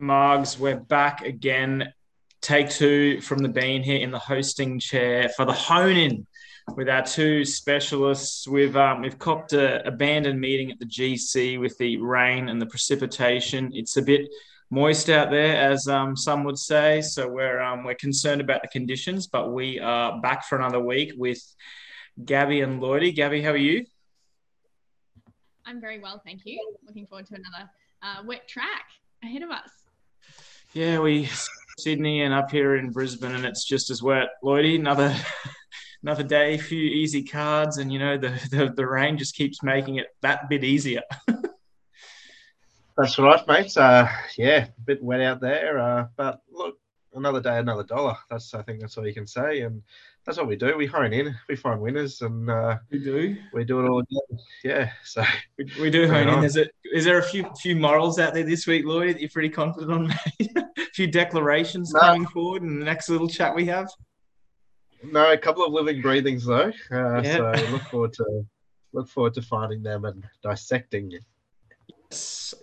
Margs, we're back again. Take two from the bean here in the hosting chair for the hone in with our two specialists. We've um, we've copped a abandoned meeting at the GC with the rain and the precipitation. It's a bit moist out there, as um, some would say. So we're um, we're concerned about the conditions, but we are back for another week with Gabby and Lloydie. Gabby, how are you? I'm very well, thank you. Looking forward to another uh, wet track ahead of us. Yeah, we Sydney and up here in Brisbane, and it's just as wet. Lloydie, another another day, a few easy cards, and you know the, the, the rain just keeps making it that bit easier. That's right, mate. Uh, yeah, a bit wet out there, uh, but look, another day, another dollar. That's I think that's all you can say, and that's what we do. We hone in, we find winners, and uh, we do. We do it all again. Yeah, so we, we do hone in. Is it? Is there a few few morals out there this week, Lloyd? That you're pretty confident on, a few declarations no. coming forward in the next little chat we have. No, a couple of living breathings though. Uh, yeah. So look forward to look forward to finding them and dissecting.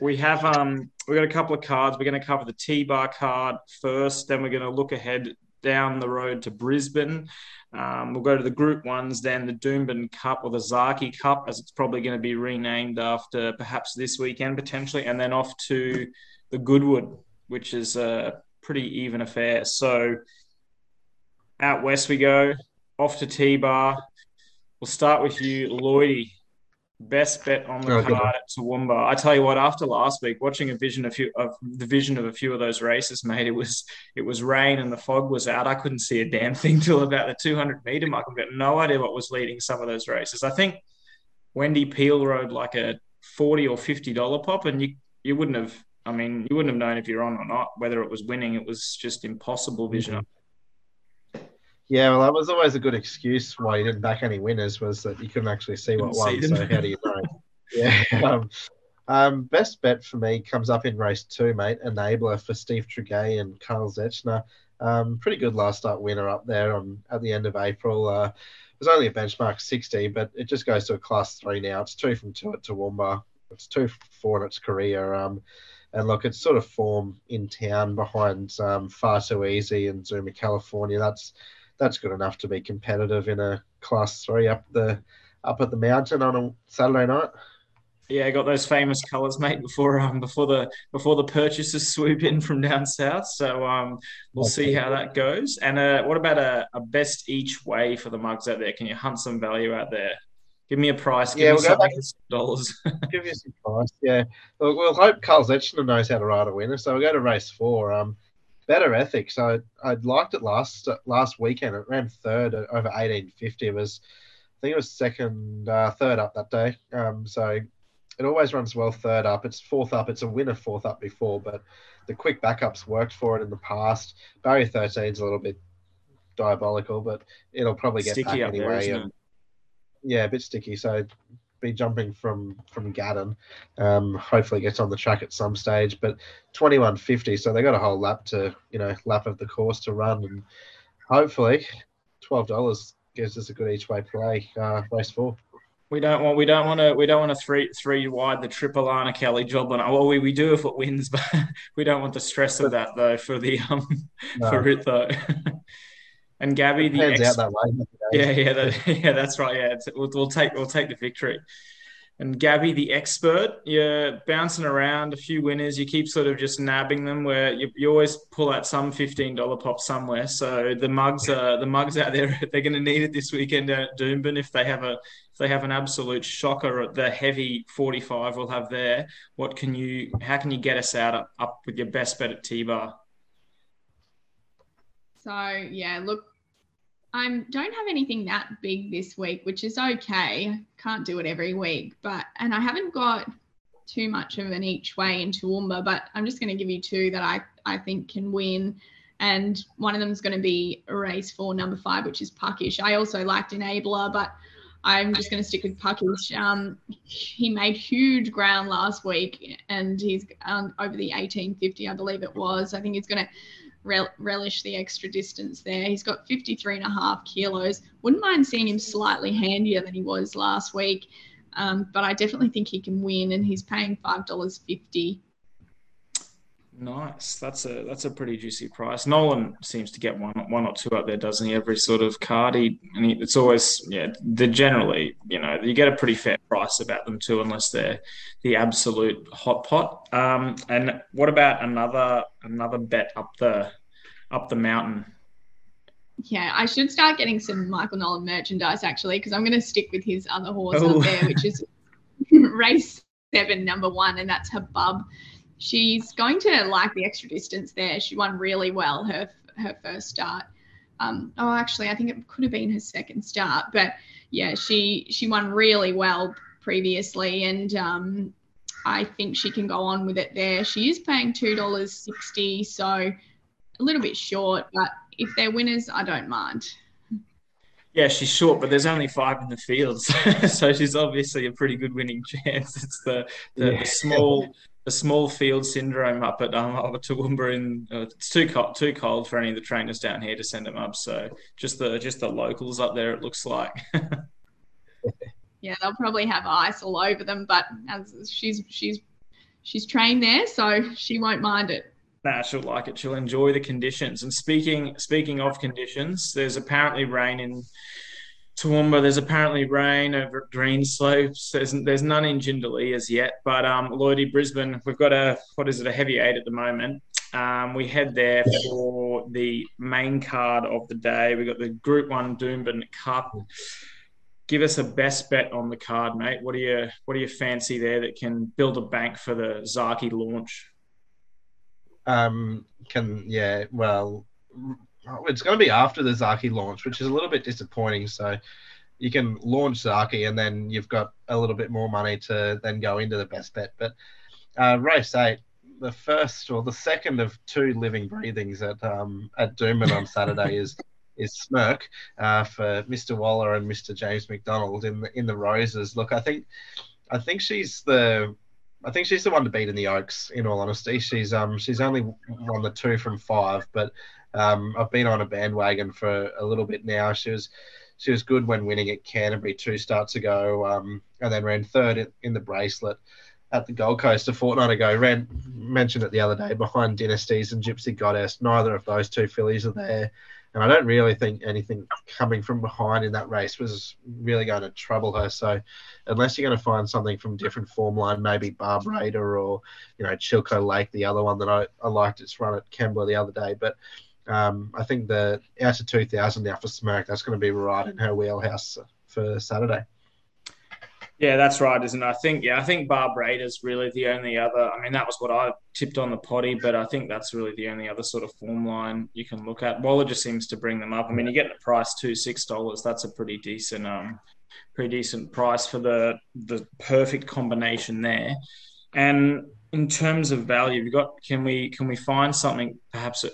We have um we got a couple of cards. We're going to cover the T bar card first, then we're going to look ahead down the road to Brisbane. Um, we'll go to the Group Ones, then the Doomben Cup or the Zaaki Cup, as it's probably going to be renamed after perhaps this weekend potentially, and then off to the Goodwood, which is a pretty even affair. So out west we go, off to T Bar. We'll start with you, Lloydie. Best bet on the card at Toowoomba. I tell you what, after last week, watching a vision of, few, of the vision of a few of those races, mate, it was it was rain and the fog was out. I couldn't see a damn thing till about the 200 meter mark. I've got no idea what was leading some of those races. I think Wendy Peel rode like a 40 or 50 dollar pop, and you you wouldn't have. I mean, you wouldn't have known if you're on or not whether it was winning. It was just impossible vision. Mm-hmm. Yeah, well, that was always a good excuse why you didn't back any winners was that you couldn't actually see what won. So how do you know? yeah. Um, um, best bet for me comes up in race two, mate. Enabler for Steve Tregea and Carl Zechner. Um, pretty good last start winner up there on at the end of April. Uh, it was only a benchmark 60, but it just goes to a class three now. It's two from two at Toowoomba. It's two four in its career. Um, and look, it's sort of form in town behind um, Far Too Easy and Zuma California. That's that's good enough to be competitive in a class three up the up at the mountain on a Saturday night. Yeah, I got those famous colours, mate. Before um before the before the purchasers swoop in from down south, so um we'll okay. see how that goes. And uh, what about a, a best each way for the mugs out there? Can you hunt some value out there? Give me a price. Give yeah, we'll go back dollars. give you some price. Yeah, we'll, we'll hope Carl Zechner knows how to ride a winner. So we'll go to race four. Um, better ethics. I I liked it last last weekend. It ran third over eighteen fifty. It was I think it was second, uh, third up that day. Um, so it always runs well third up. It's fourth up. It's a winner fourth up before, but the quick backups worked for it in the past. Barrier 13 is a little bit diabolical, but it'll probably get sticky back anyway. There, yeah, a bit sticky. So be jumping from from Gaddon. Um, hopefully gets on the track at some stage, but 21.50, so they got a whole lap to you know lap of the course to run, and hopefully twelve dollars gives us a good each way play uh, race four. We don't want we don't want to we don't want to three three wide the triple Anna Kelly job on. Well, we, we do if it wins, but we don't want the stress of that though for the um no. for it though. And Gabby, the ex- out that way. Yeah, yeah, that, yeah, that's right. Yeah, we'll, we'll take we'll take the victory. And Gabby, the expert, you're bouncing around a few winners. You keep sort of just nabbing them where you, you always pull out some fifteen dollar pop somewhere. So the mugs are the mugs out there. They're going to need it this weekend at Doomben if they have a if they have an absolute shocker at the heavy forty five. We'll have there. What can you? How can you get us out up, up with your best bet at T bar? So yeah, look, I don't have anything that big this week, which is okay. Can't do it every week, but and I haven't got too much of an each way in Toowoomba, but I'm just going to give you two that I, I think can win. And one of them is going to be race for number five, which is Puckish. I also liked Enabler, but I'm just going to stick with Puckish. Um, he made huge ground last week, and he's um, over the 1850, I believe it was. I think he's going to rel- relish the extra distance there. He's got 53 and a half kilos. Wouldn't mind seeing him slightly handier than he was last week, um, but I definitely think he can win, and he's paying $5.50. Nice. That's a that's a pretty juicy price. Nolan seems to get one one or two up there, doesn't he? Every sort of card. He and he, it's always yeah. They're generally you know you get a pretty fair price about them too, unless they're the absolute hot pot. Um, and what about another another bet up the up the mountain? Yeah, I should start getting some Michael Nolan merchandise actually, because I'm going to stick with his other horse oh. up there, which is race seven, number one, and that's her bub she's going to like the extra distance there. She won really well her her first start. Um, oh, actually, I think it could have been her second start, but yeah, she she won really well previously, and um, I think she can go on with it there. She is paying two dollars sixty, so a little bit short, but if they're winners, I don't mind. Yeah, she's short, but there's only five in the field, so she's obviously a pretty good winning chance. It's the the, yeah. the small the small field syndrome up at um, up at Toowoomba. In uh, it's too cold, too cold for any of the trainers down here to send them up. So just the just the locals up there. It looks like. yeah, they'll probably have ice all over them, but as she's she's she's trained there, so she won't mind it. Nah, she'll like it. She'll enjoy the conditions. And speaking speaking of conditions, there's apparently rain in Toowoomba, there's apparently rain over at Greenslopes. There's there's none in Jindalee as yet, but um, Lloydie Brisbane, we've got a what is it a heavy eight at the moment. Um, we head there for the main card of the day. We've got the Group One Doomben Cup. Give us a best bet on the card, mate. What do you what do you fancy there that can build a bank for the Zaaki launch? Um, can yeah, well, it's going to be after the Zaaki launch, which is a little bit disappointing. So you can launch Zaaki and then you've got a little bit more money to then go into the best bet. But uh, race eight, the first or the second of two living breathings at um, at Doomben on Saturday is is Smirk uh, for Mr. Waller and Mr. James McDonald in the in the roses. Look, I think I think she's the I think she's the one to beat in the Oaks. In all honesty, she's um she's only won the two from five, but um, I've been on a bandwagon for a little bit now. She was she was good when winning at Canterbury two starts ago, um, and then ran third in the bracelet at the Gold Coast a fortnight ago. Ran mentioned it the other day behind Dynasties and Gypsy Goddess. Neither of those two fillies are there, and I don't really think anything coming from behind in that race was really going to trouble her. So, unless you're going to find something from different form line, maybe Barb Raider or you know Chilco Lake, the other one that I, I liked its run at Kembla the other day, but um, I think the out of 2000 now for Smirk, that's going to be right in her wheelhouse for Saturday. Yeah, that's right, isn't it? I think yeah, I think Barb Raider's really the only other. I mean, that was what I tipped on the potty, but I think that's really the only other sort of form line you can look at. Waller just seems to bring them up. I mean, you're getting a price two six dollars. That's a pretty decent um, pretty decent price for the the perfect combination there. And in terms of value, we got can we can we find something perhaps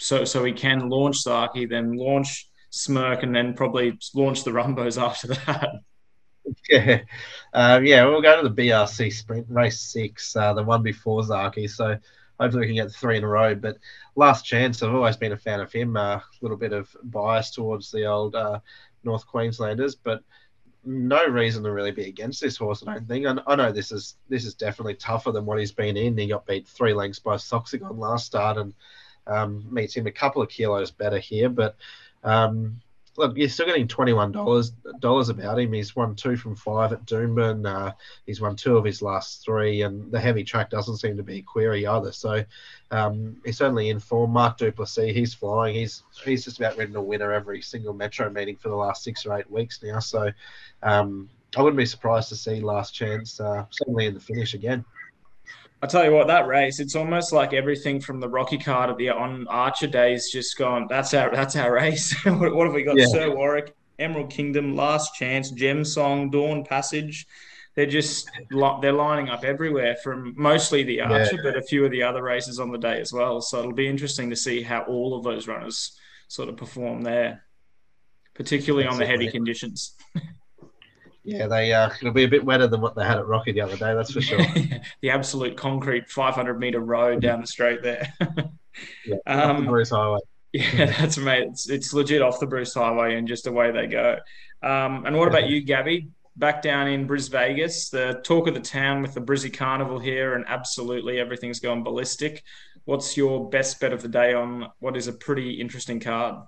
so so we can launch Zaaki, then launch Smirk, and then probably launch the Rumbos after that. Yeah, uh, yeah, we'll go to the BRC Sprint Race Six, uh, the one before Zaaki. So hopefully we can get three in a row. But last chance, I've always been a fan of him. Uh, a little bit of bias towards the old uh, North Queenslanders, but no reason to really be against this horse. I don't think. I, I know this is this is definitely tougher than what he's been in. He got beat three lengths by Soxagon last start, and um, meets him a couple of kilos better here. But um, look, you're still getting twenty-one dollars dollars about him. He's won two from five at Doomben. Uh, he's won two of his last three, and the heavy track doesn't seem to be a query either. So um, he's certainly in form. Mark Du Plessis, he's flying. He's he's just about ridden a winner every single Metro meeting for the last six or eight weeks now. So um, I wouldn't be surprised to see last chance uh, certainly in the finish again. I tell you what, that race, it's almost like everything from the Rocky card to the on Archer days just gone. That's our that's our race. what, what, have we got? Yeah. Sir Warwick, Emerald Kingdom, Last Chance, Gem Song, Dawn Passage. They're just they're lining up everywhere from mostly the Archer, yeah. but a few of the other races on the day as well. So it'll be interesting to see how all of those runners sort of perform there, particularly on the heavy conditions. Yeah, they uh, it'll be a bit wetter than what they had at Rocky the other day. That's for sure. the absolute concrete 500 meter road down the straight there. yeah, um, the Bruce Highway. Yeah, that's mate. It's, it's legit off the Bruce Highway, and just away they go. Um, and what about you, Gabby? Back down in Bris Vegas, the talk of the town with the Brizzy Carnival here, and absolutely everything's going ballistic. what's your best bet of the day on what is a pretty interesting card?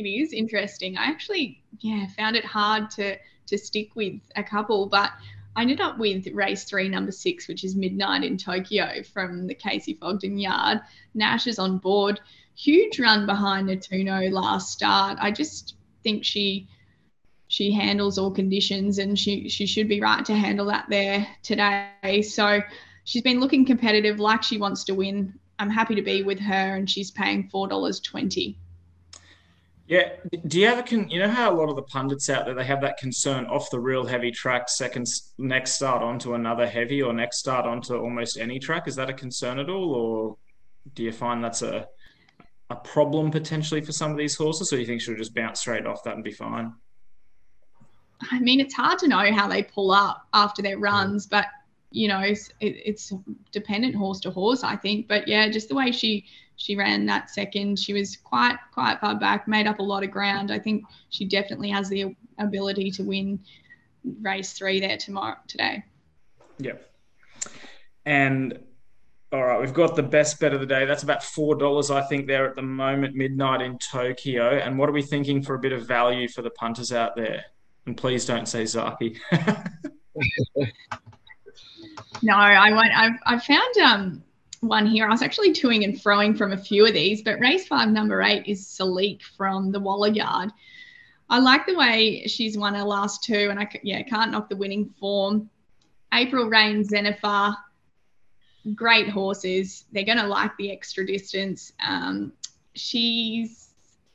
It is interesting. I actually, yeah, found it hard to to stick with a couple, but I ended up with race three, number six, which is Midnight in Tokyo from the Casey Fogden yard. Nash is on board. Huge run behind Natuno last start. I just think she she handles all conditions and she she should be right to handle that there today. So she's been looking competitive, like she wants to win. I'm happy to be with her, and she's paying four dollars twenty. Yeah. Do you have a con- you know how a lot of the pundits out there they have that concern off the real heavy track, second next start onto another heavy, or next start onto almost any track? Is that a concern at all, or do you find that's a a problem potentially for some of these horses, or do you think she'll just bounce straight off that and be fine? I mean, it's hard to know how they pull up after their mm. runs, but you know, it's, it's dependent horse to horse, I think. But yeah, just the way she she ran that second, she was quite quite far back, made up a lot of ground. I think she definitely has the ability to win race three there tomorrow today. Yep. And all right, we've got the best bet of the day. That's about four dollars, I think, there at the moment, midnight in Tokyo. And what are we thinking for a bit of value for the punters out there? And please don't say Zaaki. no, I won't. I've, I've found um, one here. I was actually toing and froing from a few of these, but race five, number eight is Salik from the Waller Yard. I like the way she's won her last two, and I yeah can't knock the winning form. April Rain, Zenifar, great horses. They're going to like the extra distance. Um, she's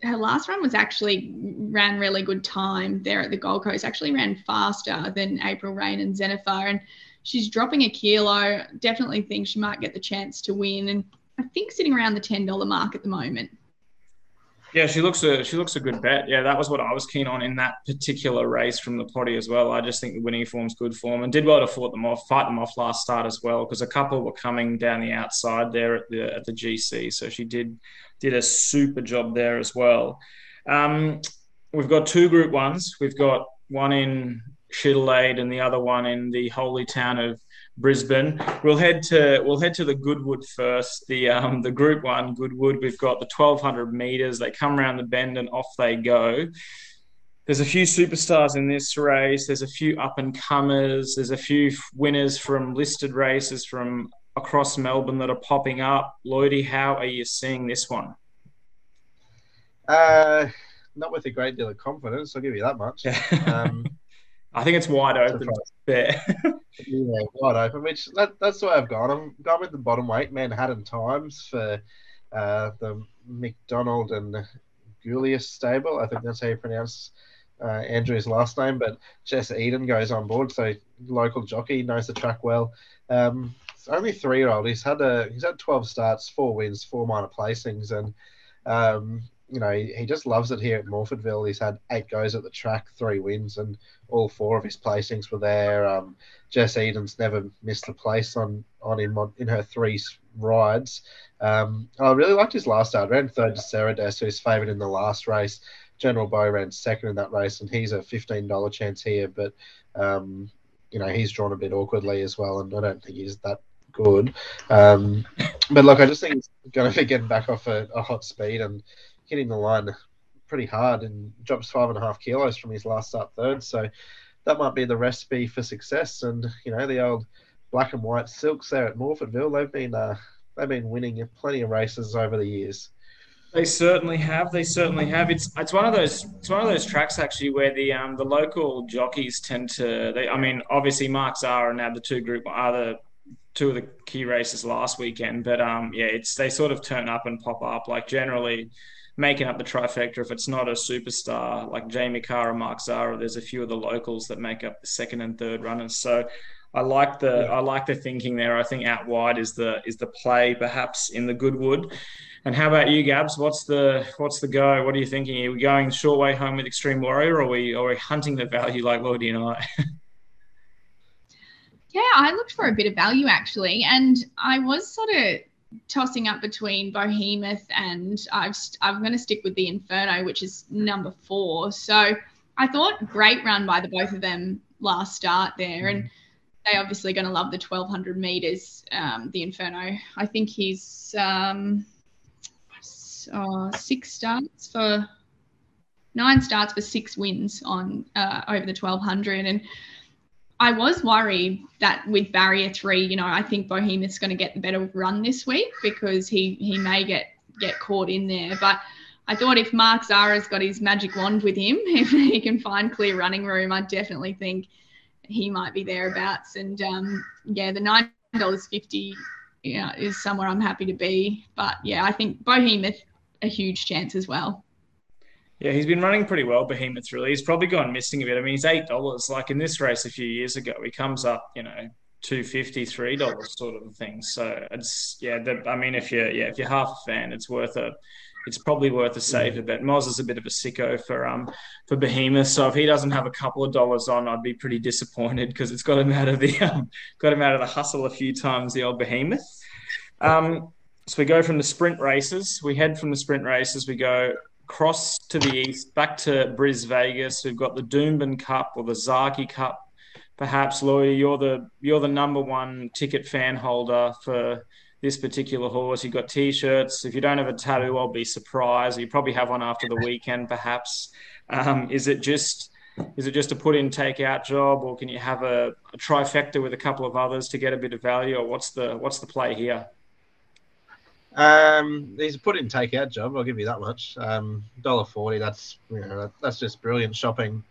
her last run was actually ran really good time there at the Gold Coast. Actually ran faster than April Rain and Zenifar, and she's dropping a kilo. Definitely think she might get the chance to win, and I think sitting around the ten dollar mark at the moment. Yeah, she looks a she looks a good bet. Yeah, that was what I was keen on in that particular race from the potty as well. I just think the winning form's good form and did well to fight them off, fight them off last start as well because a couple were coming down the outside there at the at the GC. So she did did a super job there as well. Um, we've got two Group Ones. We've got one in Chitterlade and the other one in the holy town of Brisbane. We'll head to we'll head to the Goodwood first. The um, the Group One Goodwood. We've got the 1200 meters. They come around the bend and off they go. There's a few superstars in this race. There's a few up and comers. There's a few winners from listed races from across Melbourne that are popping up. Lloydie, how are you seeing this one? Uh, not with a great deal of confidence. I'll give you that much. Um, I think it's wide open. yeah, wide open. Which that, that's the way I've gone. I'm going with the bottom weight Manhattan Times for uh, the McDonald and Julius stable. I think that's how you pronounce uh, Andrew's last name. But Jess Eden goes on board, so local jockey knows the track well. Um, only three year old. He's had a he's had twelve starts, four wins, four minor placings, and um, you know, he, just loves it here at Morphettville. He's had eight goes at the track, three wins, and all four of his placings were there. Um, Jess Eden's never missed a place on on him on, in her three rides. Um, I really liked his last start. Ran third to Sarah Cerades, who's favoured in the last race. General Bow ran second in that race, and he's a fifteen dollar chance here. But um, you know, he's drawn a bit awkwardly as well, and I don't think he's that good. Um, but look, I just think he's going to be getting back off a, a hot speed and hitting the line pretty hard and drops five and a half kilos from his last start third. So that might be the recipe for success. And you know the old black and white silks there at Morphettville, they've been uh, they've been winning plenty of races over the years. They certainly have. They certainly have. It's it's one of those it's one of those tracks actually where the um the local jockeys tend to. They I mean obviously Mark Zahra and now the two group are the two of the key races last weekend, but um yeah it's they sort of turn up and pop up like generally making up the trifecta. If it's not a superstar like Jamie Kah or Mark Zahra. there's a few of the locals that make up the second and third runners. So I like the yeah. I like the thinking there. I think out wide is the is the play perhaps in the Goodwood. And how about you, Gabs? What's the what's the go? What are you thinking? Are we going short way home with Extreme Warrior, or are we are we hunting the value like Lloydie and I? yeah, I looked for a bit of value actually, and I was sort of tossing up between Behemoth and I've, I'm going to stick with the Inferno, which is number four. So I thought great run by the both of them last start there. And they obviously going to love the 1200 meters, um, the Inferno. I think he's um, uh, six starts for nine starts for six wins on uh, over the 1200 and I was worried that with barrier three, you know, I think Behemoth's going to get the better run this week because he he may get get caught in there. But I thought if Mark Zahra's got his magic wand with him, if he can find clear running room, I definitely think he might be thereabouts. And um, yeah, the nine dollars fifty, yeah, is somewhere I'm happy to be. But yeah, I think Behemoth a huge chance as well. Yeah, he's been running pretty well, Behemoth, really. He's probably gone missing a bit. I mean, he's $8. Like in this race a few years ago, he comes up, you know, two fifty, three dollars sort of thing. So it's yeah. The, I mean, if you're yeah, if you're half a fan, it's worth a. It's probably worth a saver bet. Moz is a bit of a sicko for um for Behemoth, so if he doesn't have a couple of dollars on, I'd be pretty disappointed because it's got him out of the um, got him out of the hustle a few times. The old Behemoth. Um, so we go from the sprint races. We head from the sprint races. We go cross to the east, back to Bris Vegas. We've got the Doomben Cup or the Zaaki Cup. Perhaps, Lloyd, you're the you're the number one ticket fan holder for this particular horse. You've got t-shirts. If you don't have a tattoo, I'll be surprised. You probably have one after the weekend, perhaps. Um, is it just is it just a put in take out job, or can you have a, a trifecta with a couple of others to get a bit of value, or what's the what's the play here? Um, he's a put in take out job. I'll give you that much. Um, dollar forty. That's you know that's just brilliant shopping.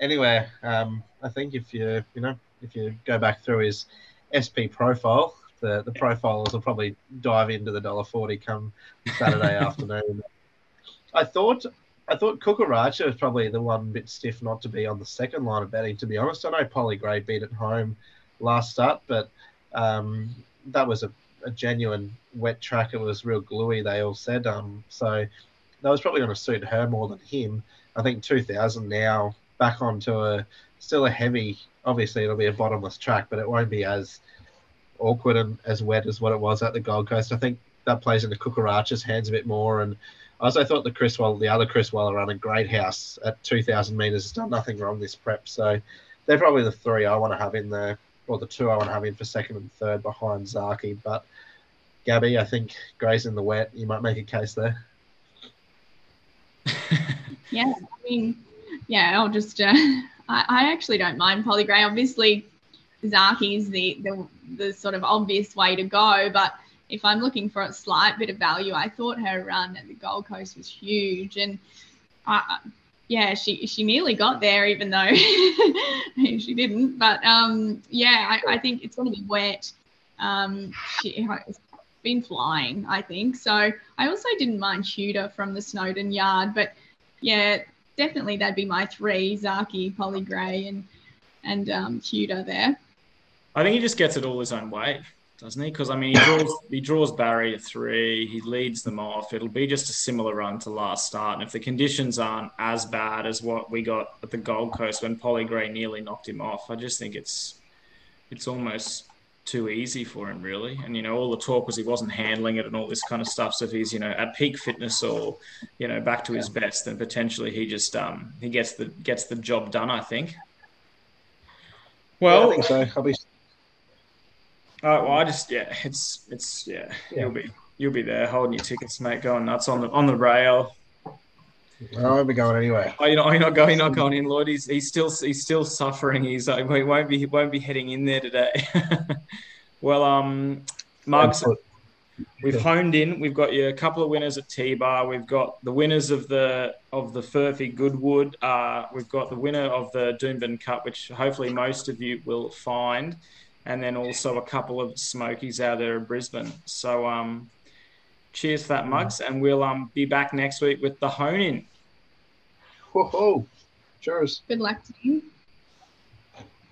Anywhere. Um, I think if you you know if you go back through his SP profile, the the profiles will probably dive into the dollar forty come Saturday afternoon. I thought I thought Kukaracha was probably the one bit stiff not to be on the second line of betting. To be honest, I know Polly Gray beat at home last start, but um, that was a a genuine wet track. It was real gluey. They all said. Um, so that was probably going to suit her more than him. I think 2000 now back onto a still a heavy. Obviously, it'll be a bottomless track, but it won't be as awkward and as wet as what it was at the Gold Coast. I think that plays into Kukaracha's hands a bit more. And I also thought the Chris Waller, the other Chris Waller run a great house at 2,000 meters, has done nothing wrong this prep. So they're probably the three I want to have in there or the two I want to have in for second and third behind Zaaki. But Gabby, I think Gray's in the wet. You might make a case there. yeah, I mean, yeah, I'll just. Uh, I, I actually don't mind Polly Gray. Obviously, Zaaki is the, the the sort of obvious way to go, but if I'm looking for a slight bit of value, I thought her run at the Gold Coast was huge, and I, yeah, she she nearly got there, even though she didn't. But um, yeah, I, I think it's going to be wet. Um, she been flying, I think. So I also didn't mind Tudor from the Snowden yard, but yeah, definitely that'd be my three: Zaaki, Polly Gray, and and um, Tudor there. I think he just gets it all his own way doesn't he? Because I mean, he draws he draws Barry three, he leads them off. It'll be just a similar run to last start, and if the conditions aren't as bad as what we got at the Gold Coast when Polly Gray nearly knocked him off, I just think it's it's almost too easy for him, really. And you know, all the talk was he wasn't handling it and all this kind of stuff. So if he's you know at peak fitness or you know back to his best, then potentially he just um he gets the gets the job done. I think. Well, yeah, I think so. I'll be uh, well, I just yeah, it's it's yeah, yeah, you'll be you'll be there holding your tickets, mate, going nuts on the on the rail. I won't be going anywhere. Oh, you're not, you're not going. You're not going in, Lloyd. He's, he's still he's still suffering. He's he won't be he won't be heading in there today. well, um, Mugs, we've honed in. We've got you a couple of winners at T Bar. We've got the winners of the of the Furphy Goodwood. Uh, we've got the winner of the Doomben Cup, which hopefully most of you will find and then also a couple of smokies out there in Brisbane. So um, cheers for that, Mugs, and we'll um, be back next week with the hone in. Whoa, cheers. Good luck to you.